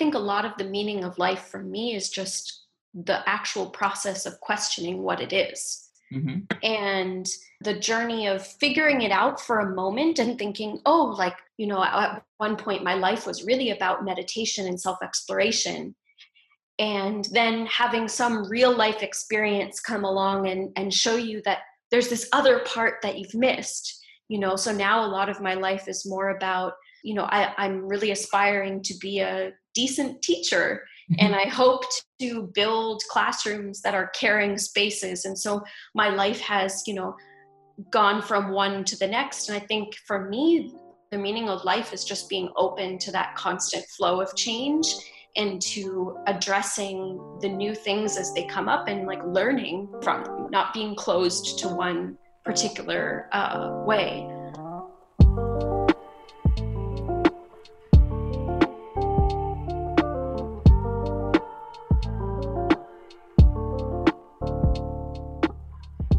think a lot of the meaning of life for me is just the actual process of questioning what it is. Mm-hmm. And the journey of figuring it out for a moment and thinking, oh, like, you know, at one point my life was really about meditation and self exploration. And then having some real life experience come along and, and show you that there's this other part that you've missed, you know. So now a lot of my life is more about, you know, I, I'm really aspiring to be a decent teacher and mm-hmm. I hope to build classrooms that are caring spaces. And so my life has, you know, gone from one to the next. And I think for me, the meaning of life is just being open to that constant flow of change and to addressing the new things as they come up and like learning from them, not being closed to one particular uh, way.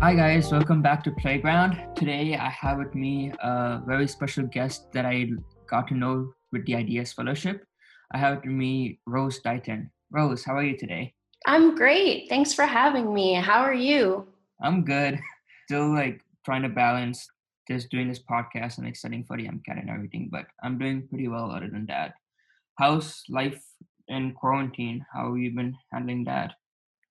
Hi guys, welcome back to Playground. Today I have with me a very special guest that I got to know with the Ideas Fellowship. I have with me Rose Dighton. Rose, how are you today? I'm great. Thanks for having me. How are you? I'm good. Still like trying to balance just doing this podcast and like studying for the MCAT and everything, but I'm doing pretty well other than that. How's life in quarantine? How have you been handling that?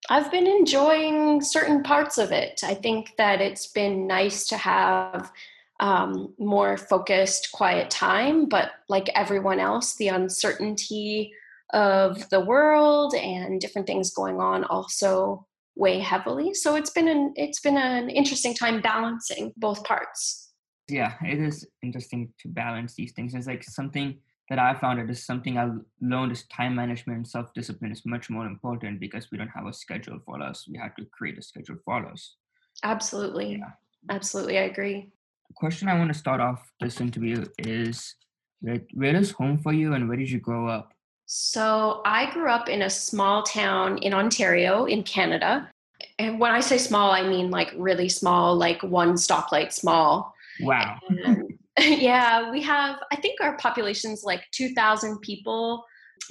I've been enjoying certain parts of it. I think that it's been nice to have um, more focused, quiet time, but like everyone else, the uncertainty of the world and different things going on also weigh heavily. So it's been an it's been an interesting time balancing both parts. Yeah, it is interesting to balance these things. It's like something that I found it is something I learned is time management and self discipline is much more important because we don't have a schedule for us. We have to create a schedule for us. Absolutely. Yeah. Absolutely. I agree. The question I want to start off this interview is where, where is home for you and where did you grow up? So I grew up in a small town in Ontario, in Canada. And when I say small, I mean like really small, like one stoplight small. Wow. And yeah, we have, I think our population's like 2,000 people,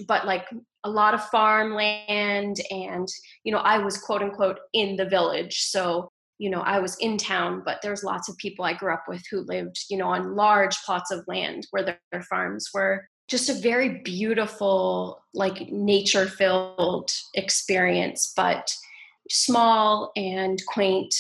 but like a lot of farmland. And, you know, I was quote unquote in the village. So, you know, I was in town, but there's lots of people I grew up with who lived, you know, on large plots of land where their, their farms were. Just a very beautiful, like nature filled experience, but small and quaint.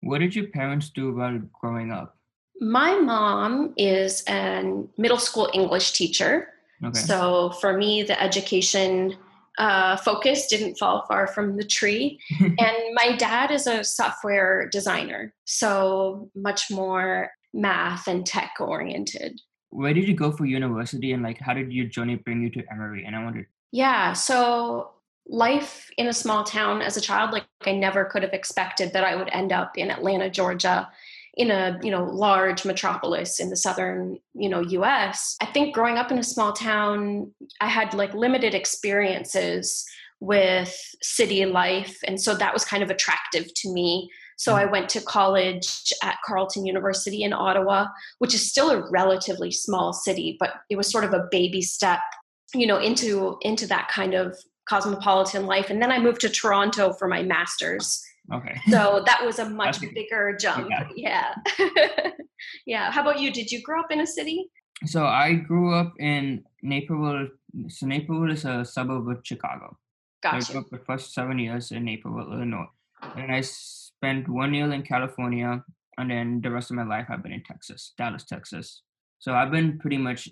What did your parents do while growing up? My mom is a middle school English teacher. Okay. So for me, the education uh, focus didn't fall far from the tree. and my dad is a software designer, so much more math and tech oriented. Where did you go for university and like how did your journey bring you to Emory? And I wondered. Yeah, so life in a small town as a child, like I never could have expected that I would end up in Atlanta, Georgia in a you know large metropolis in the southern you know US I think growing up in a small town I had like limited experiences with city life and so that was kind of attractive to me. So mm. I went to college at Carleton University in Ottawa which is still a relatively small city but it was sort of a baby step you know into into that kind of cosmopolitan life. And then I moved to Toronto for my masters Okay. So that was a much bigger jump. Yeah. Yeah. yeah. How about you? Did you grow up in a city? So I grew up in Naperville. So Naperville is a suburb of Chicago. Gotcha. So I grew up the first seven years in Naperville, Illinois. And I spent one year in California, and then the rest of my life I've been in Texas, Dallas, Texas. So I've been pretty much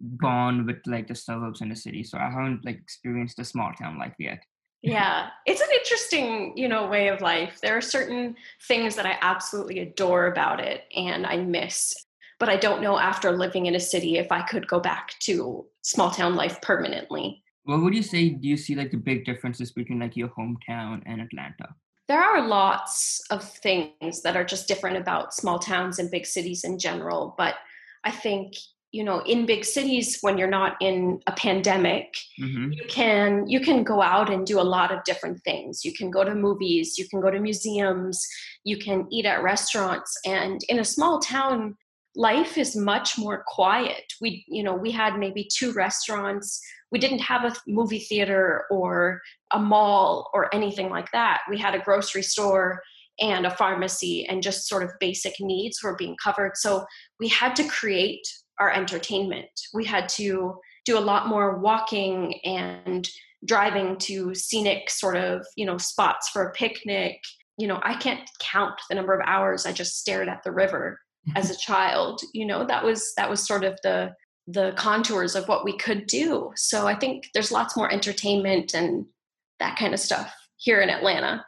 born with like the suburbs and the city. So I haven't like experienced the small town life yet yeah. It's an interesting you know way of life. There are certain things that i absolutely adore about it and i miss but i don't know after living in a city if i could go back to small town life permanently. What would you say do you see like the big differences between like your hometown and atlanta? There are lots of things that are just different about small towns and big cities in general but i think you know in big cities when you're not in a pandemic mm-hmm. you can you can go out and do a lot of different things you can go to movies you can go to museums you can eat at restaurants and in a small town life is much more quiet we you know we had maybe two restaurants we didn't have a movie theater or a mall or anything like that. We had a grocery store and a pharmacy, and just sort of basic needs were being covered. So we had to create our entertainment. We had to do a lot more walking and driving to scenic sort of you know spots for a picnic. You know i can't count the number of hours i just stared at the river as a child. You know that was that was sort of the the contours of what we could do. So i think there's lots more entertainment and that kind of stuff here in atlanta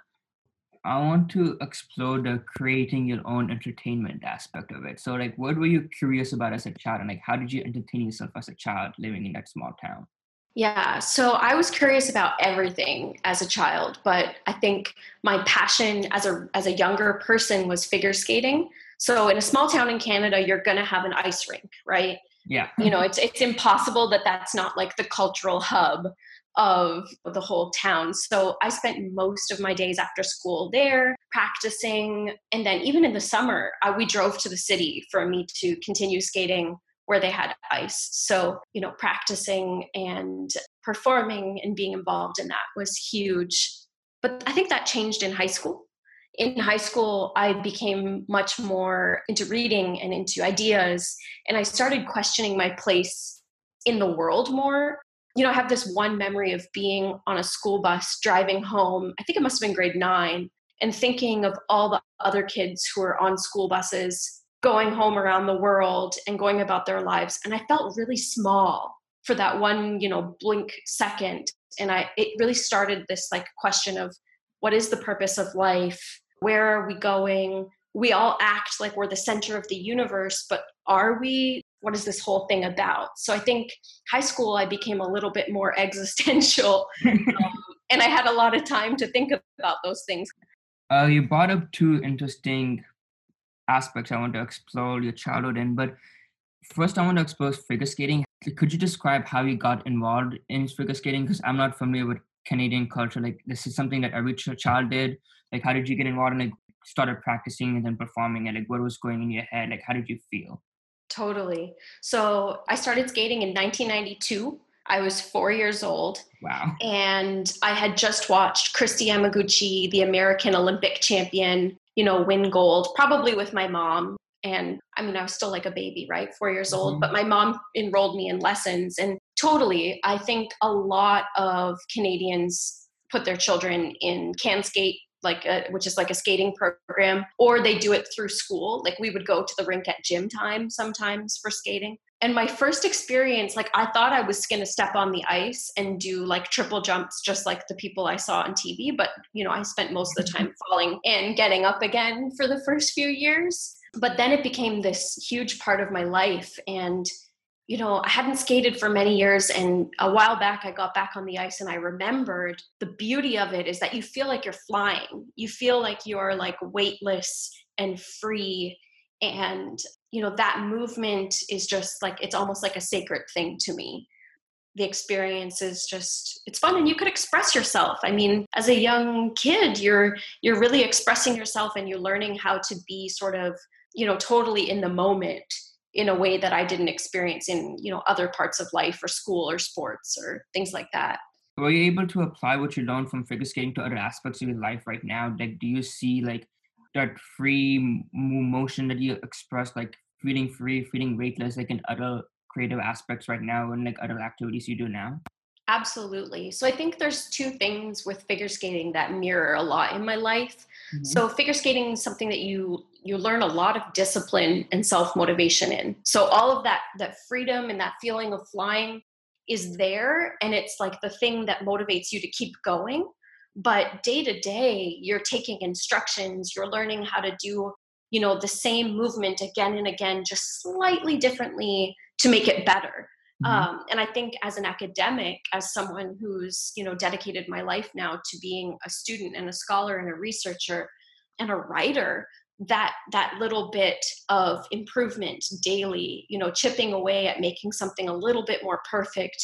i want to explore the creating your own entertainment aspect of it so like what were you curious about as a child and like how did you entertain yourself as a child living in that small town yeah, so I was curious about everything as a child, but I think my passion as a as a younger person was figure skating. So in a small town in Canada, you're going to have an ice rink, right? Yeah. You know, it's it's impossible that that's not like the cultural hub of the whole town. So I spent most of my days after school there practicing and then even in the summer, I, we drove to the city for me to continue skating where they had ice. So, you know, practicing and performing and being involved in that was huge. But I think that changed in high school. In high school, I became much more into reading and into ideas, and I started questioning my place in the world more. You know, I have this one memory of being on a school bus driving home. I think it must have been grade nine, and thinking of all the other kids who are on school buses going home around the world and going about their lives and i felt really small for that one you know blink second and i it really started this like question of what is the purpose of life where are we going we all act like we're the center of the universe but are we what is this whole thing about so i think high school i became a little bit more existential um, and i had a lot of time to think about those things uh, you brought up two interesting aspects I want to explore your childhood in. But first, I want to explore figure skating. Could you describe how you got involved in figure skating? Because I'm not familiar with Canadian culture. Like this is something that every child did. Like how did you get involved and like started practicing and then performing? And like what was going in your head? Like how did you feel? Totally. So I started skating in 1992. I was four years old. Wow. And I had just watched Kristi Yamaguchi, the American Olympic champion, you know, win gold, probably with my mom. And I mean, I was still like a baby, right? Four years mm-hmm. old, but my mom enrolled me in lessons. And totally, I think a lot of Canadians put their children in CanSkate like a, which is like a skating program or they do it through school. Like we would go to the rink at gym time sometimes for skating. And my first experience like i thought i was going to step on the ice and do like triple jumps just like the people i saw on tv but you know i spent most of the time falling and getting up again for the first few years. But then it became this huge part of my life and you know i hadn't skated for many years and a while back i got back on the ice and i remembered the beauty of it is that you feel like you're flying. You feel like you're like weightless and free and you know that movement is just like it's almost like a sacred thing to me. The experience is just it's fun and you could express yourself. I mean as a young kid you're you're really expressing yourself and you're learning how to be sort of you know totally in the moment in a way that i didn't experience in you know other parts of life or school or sports or things like that were you able to apply what you learned from figure skating to other aspects of your life right now like do you see like that free motion that you express, like feeling free, feeling weightless, like in other creative aspects right now and like other activities you do now? Absolutely. So I think there's two things with figure skating that mirror a lot in my life. Mm-hmm. So figure skating is something that you you learn a lot of discipline and self-motivation in. So all of that that freedom and that feeling of flying is there and it's like the thing that motivates you to keep going but day to day you're taking instructions you're learning how to do you know the same movement again and again just slightly differently to make it better mm-hmm. um, and i think as an academic as someone who's you know dedicated my life now to being a student and a scholar and a researcher and a writer that that little bit of improvement daily you know chipping away at making something a little bit more perfect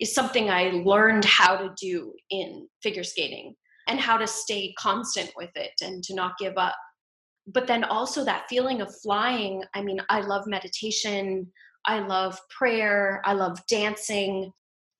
is something I learned how to do in figure skating and how to stay constant with it and to not give up. But then also that feeling of flying. I mean, I love meditation, I love prayer, I love dancing.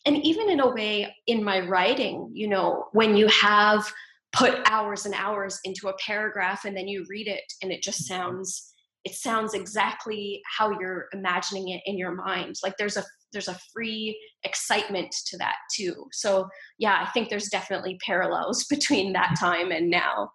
and even in a way in my writing you know when you have put hours and hours into a paragraph and then you read it and it just mm-hmm. sounds it sounds exactly how you're imagining it in your mind. Like there's a there's a free excitement to that too. So yeah i think there's definitely parallels between that time and now.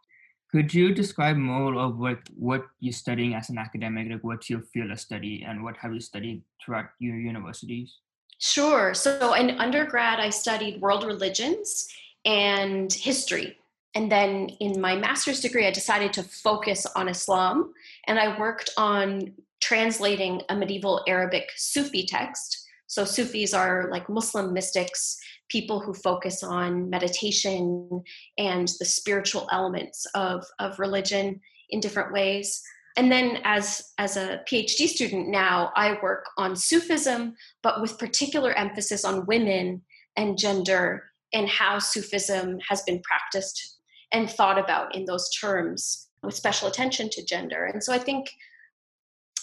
Could you describe more of what what you're studying as an academic? Like what's your field of study and what have you studied throughout your universities? Sure. So in undergrad i studied world religions and history and then in my master's degree, I decided to focus on Islam and I worked on translating a medieval Arabic Sufi text. So, Sufis are like Muslim mystics, people who focus on meditation and the spiritual elements of, of religion in different ways. And then, as, as a PhD student now, I work on Sufism, but with particular emphasis on women and gender and how Sufism has been practiced and thought about in those terms with special attention to gender. And so I think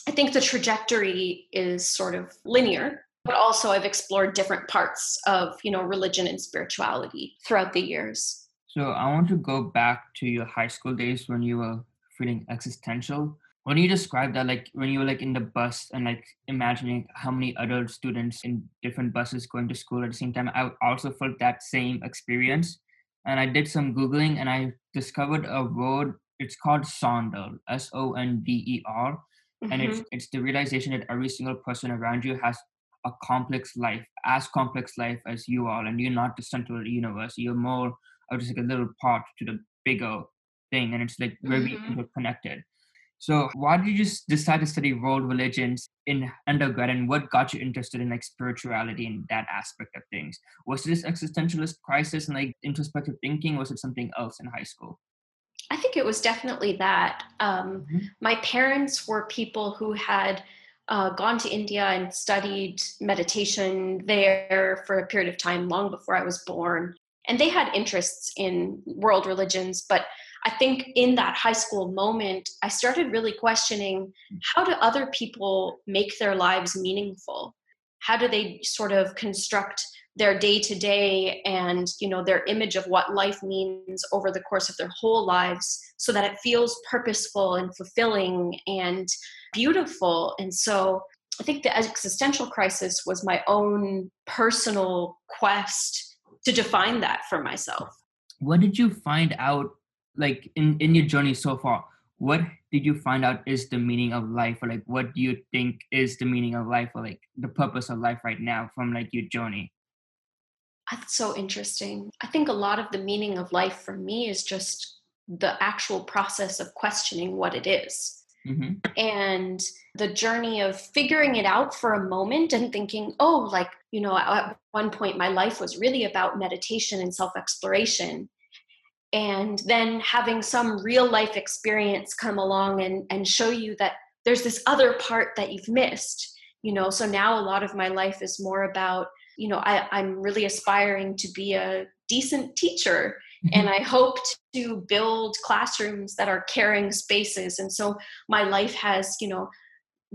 I think the trajectory is sort of linear, but also I've explored different parts of, you know, religion and spirituality throughout the years. So I want to go back to your high school days when you were feeling existential. When you describe that, like when you were like in the bus and like imagining how many other students in different buses going to school at the same time, I also felt that same experience and I did some googling and I discovered a word. It's called Sonder, S O N D E R, mm-hmm. and it's mm-hmm. it's the realization that every single person around you has a complex life, as complex life as you are, and you're not the center of the universe. You're more of just like a little part to the bigger thing, and it's like very mm-hmm. interconnected. So, why did you just decide to study world religions in undergrad, and what got you interested in like spirituality and that aspect of things? Was this existentialist crisis and like introspective thinking? Was it something else in high school? I think it was definitely that. Um, mm-hmm. My parents were people who had uh, gone to India and studied meditation there for a period of time long before I was born. And they had interests in world religions, but I think in that high school moment, I started really questioning how do other people make their lives meaningful? How do they sort of construct their day to day and you know their image of what life means over the course of their whole lives so that it feels purposeful and fulfilling and beautiful and so i think the existential crisis was my own personal quest to define that for myself what did you find out like in in your journey so far what did you find out is the meaning of life? Or like what do you think is the meaning of life? Or like the purpose of life right now from like your journey? That's so interesting. I think a lot of the meaning of life for me is just the actual process of questioning what it is. Mm-hmm. and the journey of figuring it out for a moment and thinking oh like you know at one point my life was really about meditation and self exploration and then having some real life experience come along and, and show you that there's this other part that you've missed you know? So now a lot of my life is more about you know I, i'm really aspiring to be a decent teacher mm-hmm. and i hope to build classrooms that are caring spaces. And so my life has you know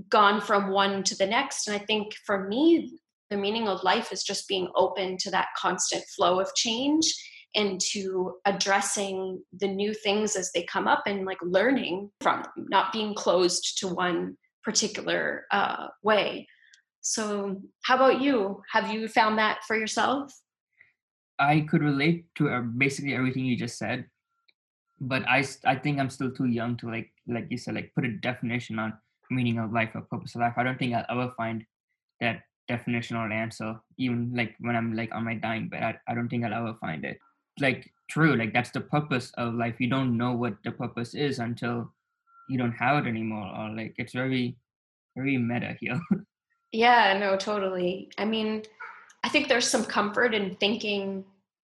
gone from one to the next. And i think for me the meaning of life is just being open to that constant flow of change into addressing the new things as they come up and like learning from them, not being closed to one particular uh, way. So, how about you? Have you found that for yourself? I could relate to uh, basically everything you just said, but I I think I'm still too young to like like you said like put a definition on meaning of life or purpose of life. I don't think I'll ever find that definition or answer even like when I'm like on my dying bed. I, I don't think I'll ever find it like true like that's the purpose of life. You don't know what the purpose is until you don't have it anymore or like it's very very meta here. Yeah no totally. I mean i think there's some comfort in thinking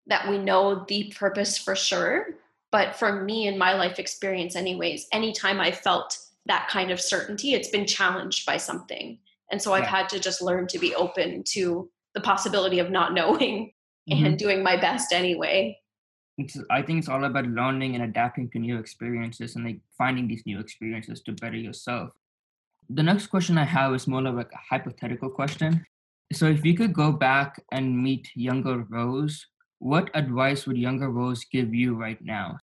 that we know the purpose for sure but for me in my life experience anyways anytime i felt that kind of certainty it's been challenged by something. And so i've yeah. had to just learn to be open to the possibility of not knowing mm-hmm. and doing my best anyway. It's, I think it's all about learning and adapting to new experiences and like finding these new experiences to better yourself. The next question I have is more of like a hypothetical question. So if you could go back and meet younger Rose, what advice would younger Rose give you right now?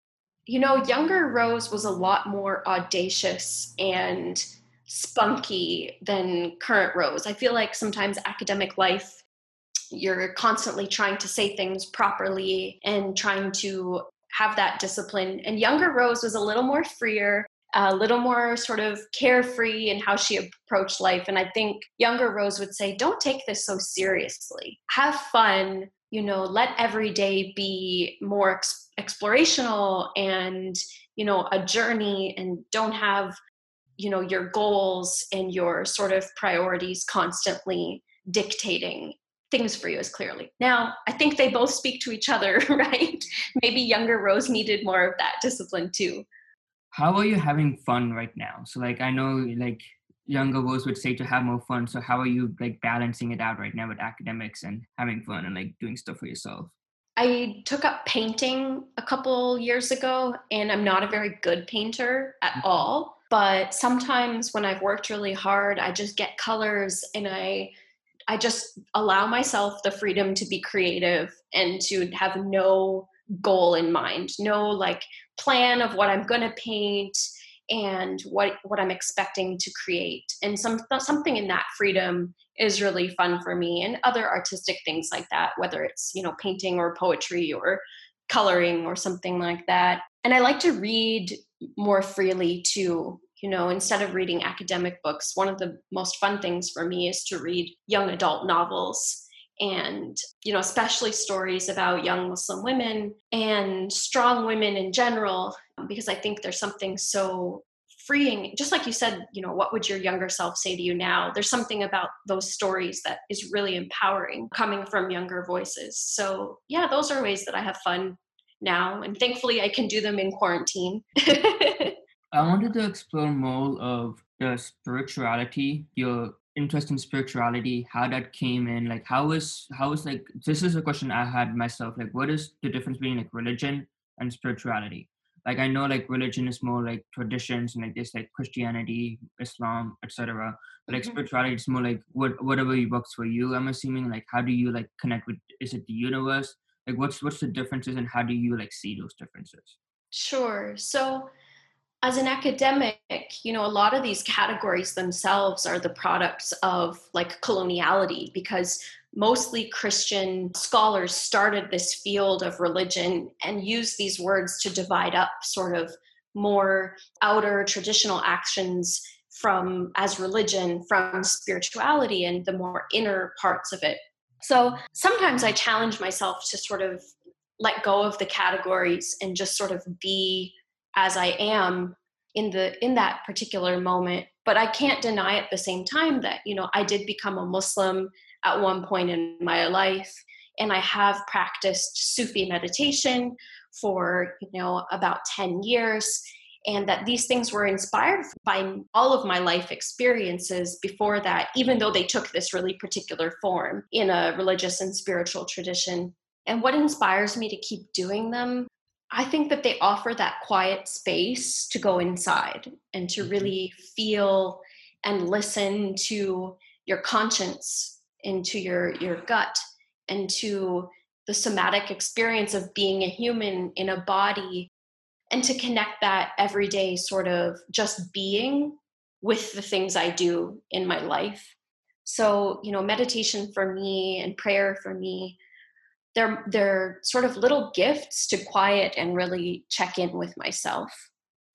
You know, younger Rose was a lot more audacious and spunky than current Rose. I feel like sometimes academic life, you're constantly trying to say things properly and trying to have that discipline. And younger Rose was a little more freer, a little more sort of carefree in how she approached life. And I think younger Rose would say, don't take this so seriously. Have fun, you know, let every day be more ex- explorational and, you know, a journey and don't have you know your goals and your sort of priorities constantly dictating things for you as clearly. Now i think they both speak to each other right? Maybe younger rose needed more of that discipline too. How are you having fun right now? So like i know like younger rose would say to have more fun. So how are you like balancing it out right now with academics and having fun and like doing stuff for yourself? I took up painting a couple years ago, and I'm not a very good painter at mm-hmm. all. But sometimes when i've worked really hard i just get colors and i i just allow myself the freedom to be creative and to have no goal in mind no like plan of what i'm going to paint and what what i'm expecting to create. And some something in that freedom is really fun for me and other artistic things like that whether it's you know painting or poetry or coloring or something like that. And i like to read more freely too you know instead of reading academic books one of the most fun things for me is to read young adult novels and you know especially stories about young muslim women and strong women in general um, because i think there's something so freeing just like you said you know what would your younger self say to you now? There's something about those stories that is really empowering coming from younger voices. So yeah those are ways that i have fun now and thankfully i can do them in quarantine I wanted to explore more of the spirituality, your interest in spirituality, how that came in, like how was how was like this is a question I had myself, like what is the difference between like religion and spirituality? Like I know like religion is more like traditions and like this like Christianity, Islam, etc. But like mm-hmm. spirituality is more like what whatever works for you. I'm assuming like how do you like connect with is it the universe? Like what's what's the differences and how do you like see those differences? Sure. So as an academic, you know, a lot of these categories themselves are the products of like coloniality because mostly Christian scholars started this field of religion and used these words to divide up sort of more outer traditional actions from as religion from spirituality and the more inner parts of it. So sometimes I challenge myself to sort of let go of the categories and just sort of be as I am in the in that particular moment. But I can't deny at the same time that you know I did become a Muslim at one point in my life, and I have practiced Sufi meditation for you know about ten years and that these things were inspired by all of my life experiences before that, even though they took this really particular form in a religious and spiritual tradition. And what inspires me to keep doing them I think that they offer that quiet space to go inside and to mm-hmm. really feel and listen to your conscience into your your gut and to the somatic experience of being a human in a body and to connect that everyday sort of just being with the things I do in my life. So, you know, meditation for me and prayer for me they're they're sort of little gifts to quiet and really check in with myself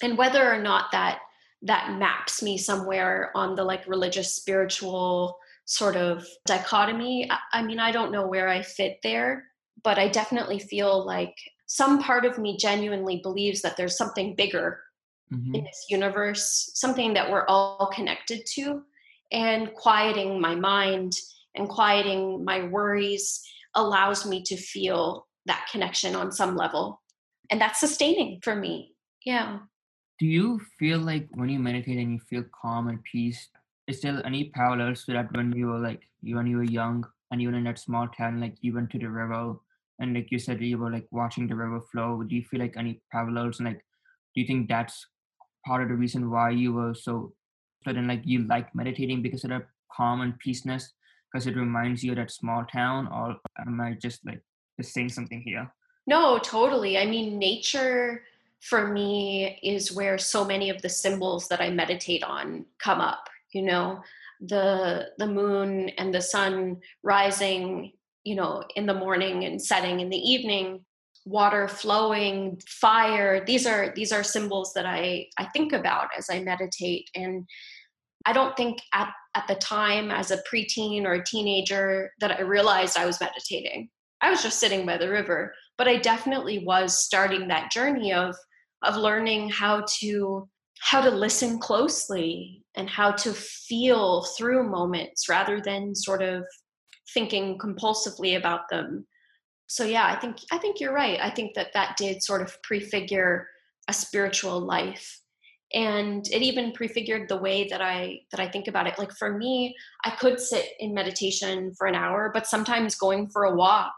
and whether or not that that maps me somewhere on the like religious spiritual sort of dichotomy I, I mean i don't know where i fit there but i definitely feel like some part of me genuinely believes that there's something bigger mm-hmm. in this universe something that we're all connected to and quieting my mind and quieting my worries allows me to feel that connection on some level. And that's sustaining for me. Yeah. Do you feel like when you meditate and you feel calm and peace, is there any parallels to that when you were like you when you were young and you were in that small town, like you went to the river and like you said you were like watching the river flow. Do you feel like any parallels and like do you think that's part of the reason why you were so and like you like meditating because of that calm and peaceness because it reminds you of that small town, or am I just like just saying something here? No, totally. I mean, nature for me is where so many of the symbols that I meditate on come up. You know, the the moon and the sun rising, you know, in the morning and setting in the evening, water flowing, fire. These are these are symbols that I I think about as I meditate and I don't think at, at the time as a preteen or a teenager that I realized I was meditating. I was just sitting by the river, but I definitely was starting that journey of of learning how to how to listen closely and how to feel through moments rather than sort of thinking compulsively about them. So yeah i think i think you're right. I think that that did sort of prefigure a spiritual life and it even prefigured the way that i that i think about it. Like for me i could sit in meditation for an hour but sometimes going for a walk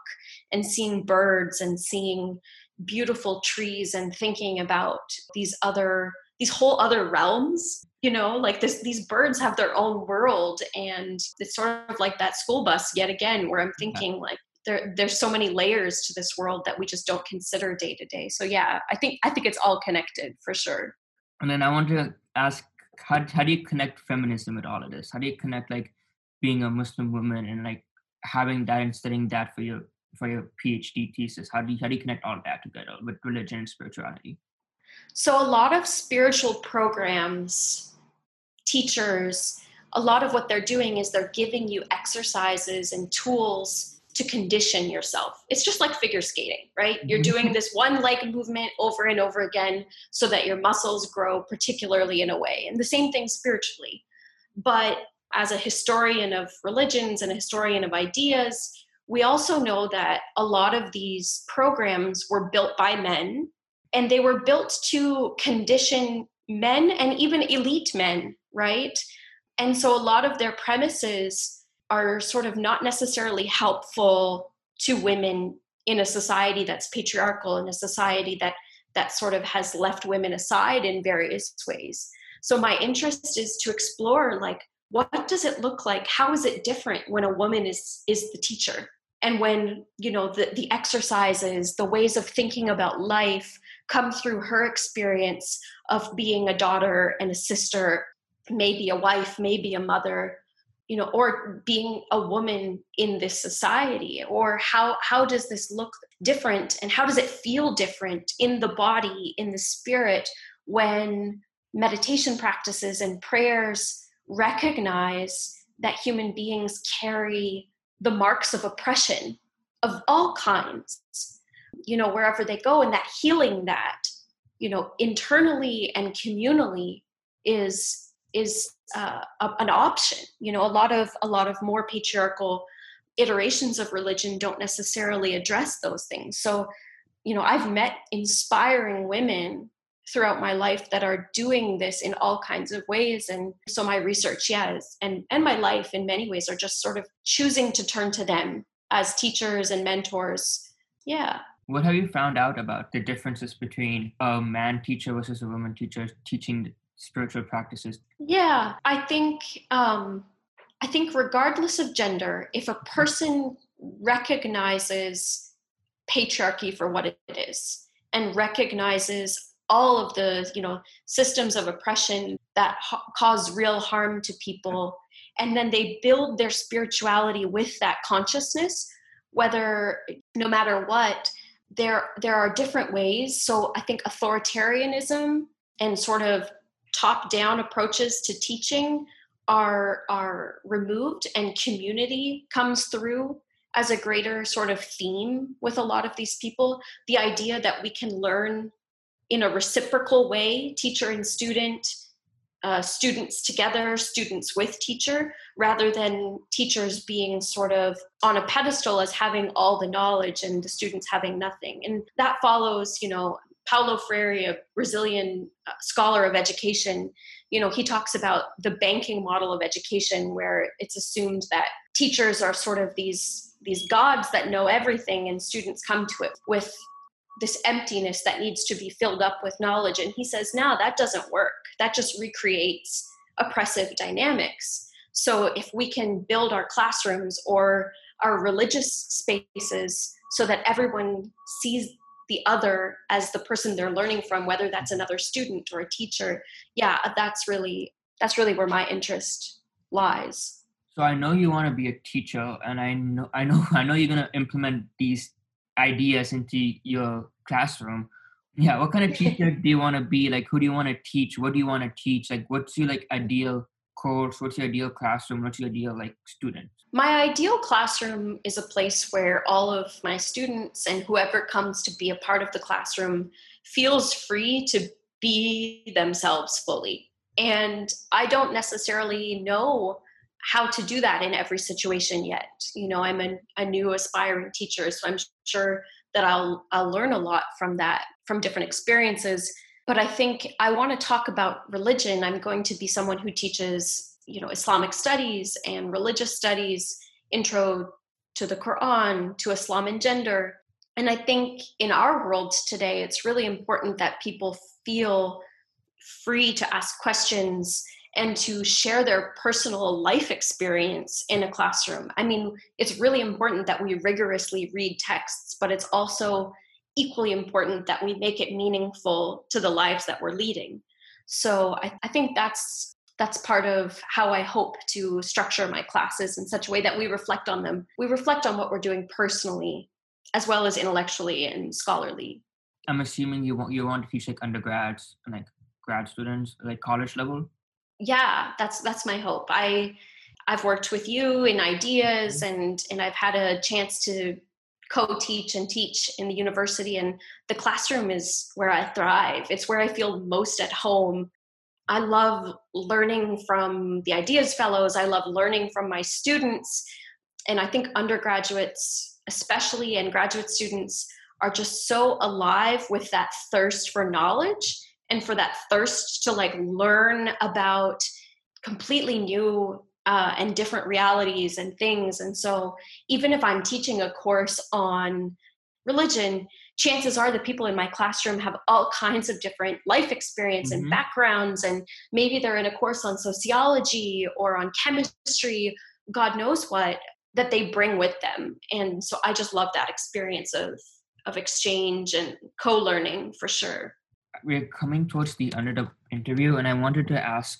and seeing birds and seeing beautiful trees and thinking about these other these whole other realms you know like this these birds have their own world. And it's sort of like that school bus yet again where i'm thinking like there there's so many layers to this world that we just don't consider day to day. So yeah i think i think it's all connected for sure and then i want to ask how, how do you connect feminism with all of this? How do you connect like being a muslim woman and like having that and studying that for your for your phd thesis? How do you how do you connect all that together with religion and spirituality? So a lot of spiritual programs teachers a lot of what they're doing is they're giving you exercises and tools to condition yourself. It's just like figure skating, right? You're mm-hmm. doing this one leg movement over and over again so that your muscles grow particularly in a way. And the same thing spiritually. But as a historian of religions and a historian of ideas, we also know that a lot of these programs were built by men and they were built to condition men and even elite men, right? And so a lot of their premises are sort of not necessarily helpful to women in a society that's patriarchal in a society that that sort of has left women aside in various ways. So my interest is to explore like what does it look like? How is it different when a woman is is the teacher? And when you know the, the exercises the ways of thinking about life come through her experience of being a daughter and a sister maybe a wife maybe a mother you know or being a woman in this society or how how does this look different and how does it feel different in the body in the spirit when meditation practices and prayers recognize that human beings carry the marks of oppression of all kinds you know wherever they go and that healing that you know internally and communally is is uh, a, an option. You know a lot of a lot of more patriarchal iterations of religion don't necessarily address those things. So you know i've met inspiring women throughout my life that are doing this in all kinds of ways. And so my research yeah is, and and my life in many ways are just sort of choosing to turn to them as teachers and mentors. Yeah. What have you found out about the differences between a man teacher versus a woman teacher teaching spiritual practices? Yeah, I think um, I think regardless of gender, if a person recognizes patriarchy for what it is and recognizes all of the you know systems of oppression that ha- cause real harm to people and then they build their spirituality with that consciousness whether no matter what there there are different ways so i think authoritarianism and sort of top down approaches to teaching are are removed and community comes through as a greater sort of theme with a lot of these people. The idea that we can learn in a reciprocal way teacher and student uh, students together students with teacher rather than teachers being sort of on a pedestal as having all the knowledge and the students having nothing. And that follows you know Paulo Freire, a Brazilian uh, scholar of education, you know, he talks about the banking model of education where it's assumed that teachers are sort of these these gods that know everything and students come to it with this emptiness that needs to be filled up with knowledge. And he says now that doesn't work. That just recreates oppressive dynamics. So if we can build our classrooms or our religious spaces so that everyone sees the other as the person they're learning from, whether that's another student or a teacher, yeah, that's really that's really where my interest lies. So I know you want to be a teacher, and I know I know I know you're gonna implement these ideas into your classroom. Yeah, what kind of teacher do you want to be? Like, who do you want to teach? What do you want to teach? Like, what's your like ideal course? What's your ideal classroom? What's your ideal like student? My ideal classroom is a place where all of my students and whoever comes to be a part of the classroom feels free to be themselves fully. And I don't necessarily know how to do that in every situation yet. You know, I'm a, a new aspiring teacher, so I'm sure that I'll I'll learn a lot from that, from different experiences. But I think I want to talk about religion. I'm going to be someone who teaches, you know, Islamic studies and religious studies, intro to the Quran, to Islam and gender. And I think in our world today, it's really important that people feel free to ask questions and to share their personal life experience in a classroom. I mean, it's really important that we rigorously read texts, but it's also equally important that we make it meaningful to the lives that we're leading. So I, I think that's that's part of how I hope to structure my classes in such a way that we reflect on them. We reflect on what we're doing personally as well as intellectually and scholarly. I'm assuming you want you want to teach like undergrads and like grad students, like college level yeah that's that's my hope i i've worked with you in ideas mm-hmm. and and i've had a chance to co-teach and teach in the university and the classroom is where i thrive. It's where i feel most at home. I love learning from the ideas fellows. I love learning from my students. And i think undergraduates especially and graduate students are just so alive with that thirst for knowledge and for that thirst to like learn about completely new uh, and different realities and things. And so, even if I'm teaching a course on religion, chances are the people in my classroom have all kinds of different life experience mm-hmm. and backgrounds. And maybe they're in a course on sociology or on chemistry, God knows what, that they bring with them. And so, I just love that experience of of exchange and co-learning for sure we're coming towards the end of the interview, and I wanted to ask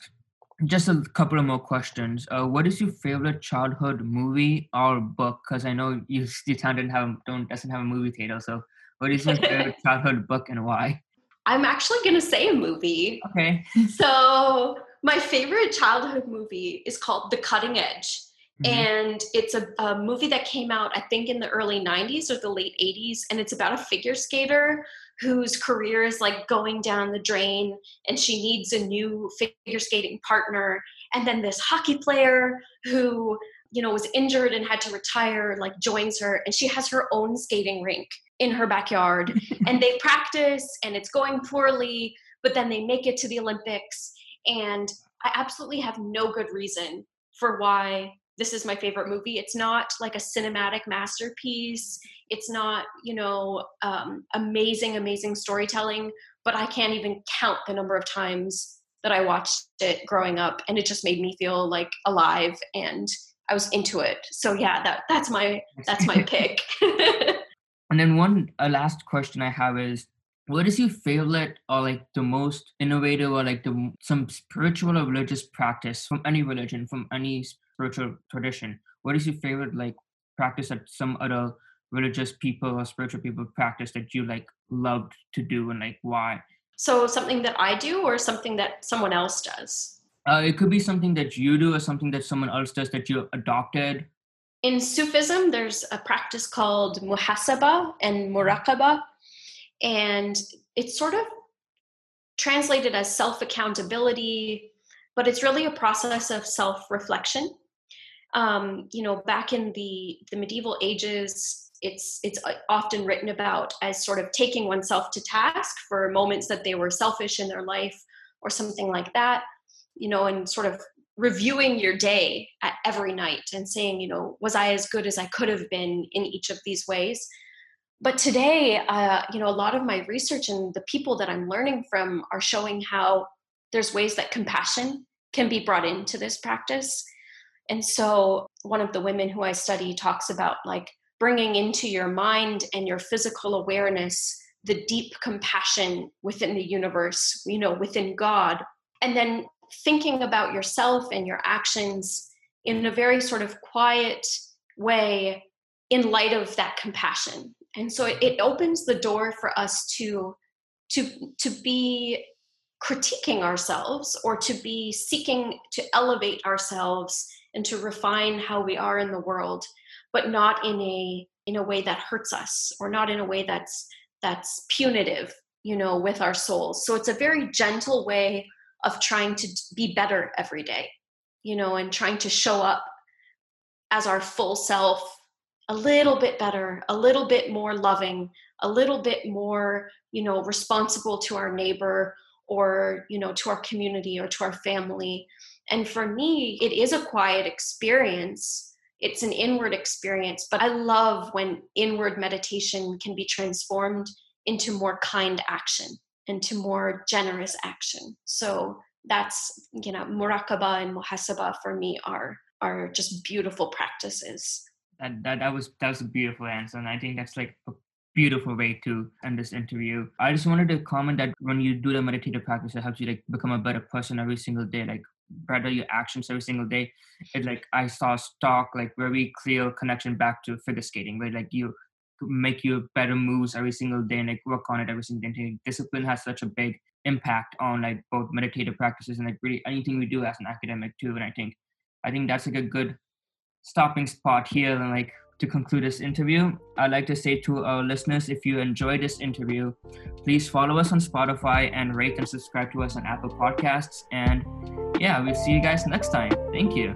just a couple of more questions. Uh, what is your favorite childhood movie or book? Because I know you, your town didn't have don't doesn't have a movie theater. So, what is your favorite childhood book and why? I'm actually gonna say a movie. Okay. So my favorite childhood movie is called The Cutting Edge. Mm-hmm. And it's a, a, movie that came out, I think, in the early 90s or the late 80s. And it's about a figure skater whose career is like going down the drain and she needs a new figure skating partner and then this hockey player who you know was injured and had to retire like joins her and she has her own skating rink in her backyard and they practice and it's going poorly but then they make it to the olympics and i absolutely have no good reason for why this is my favorite movie. It's not like a cinematic masterpiece. It's not you know um, amazing amazing storytelling but i can't even count the number of times that i watched it growing up and it just made me feel like alive and i was into it. So yeah that that's my that's my pick. And then one a last question i have is what is your favorite or like the most innovative or like the some spiritual or religious practice from any religion from any spiritual tradition what is your favorite like practice that some other religious people or spiritual people practice that you like loved to do and like why? So something that I do or something that someone else does? Uh, it could be something that you do or something that someone else does that you adopted. In Sufism, there's a practice called muhasaba and muraqaba, and it's sort of translated as self accountability, but it's really a process of self reflection. Um, you know, back in the the medieval ages, it's it's uh, often written about as sort of taking oneself to task for moments that they were selfish in their life or something like that you know and sort of reviewing your day at every night and saying you know was i as good as i could have been in each of these ways? But today uh, you know a lot of my research and the people that i'm learning from are showing how there's ways that compassion can be brought into this practice And so one of the women who I study talks about like bringing into your mind and your physical awareness the deep compassion within the universe, you know, within God, and then thinking about yourself and your actions in a very sort of quiet way in light of that compassion. And so it, opens the door for us to to to be critiquing ourselves or to be seeking to elevate ourselves and to refine how we are in the world but not in a in a way that hurts us or not in a way that's that's punitive you know with our souls. So it's a very gentle way of trying to be better every day you know and trying to show up as our full self a little bit better a little bit more loving a little bit more you know responsible to our neighbor or you know to our community or to our family and for me it is a quiet experience. It's an inward experience but i love when inward meditation can be transformed into more kind action into more generous action. So that's you know muraqaba and muhasaba for me are are just beautiful practices. That, that that was that was a beautiful answer and i think that's like a beautiful way to end this interview. I just wanted to comment that when you do the meditative practice it helps you like become a better person every single day like better your actions every single day. It like i saw stock like very clear connection back to figure skating right like you make you better moves every single day and like work on it every single day. Discipline has such a big impact on like both meditative practices and like really anything we do as an academic too and i think i think that's like a good stopping spot here and like to conclude this interview i'd like to say to our listeners if you enjoyed this interview please follow us on spotify and rate and subscribe to us on apple podcasts. And yeah we'll see you guys next time. Thank you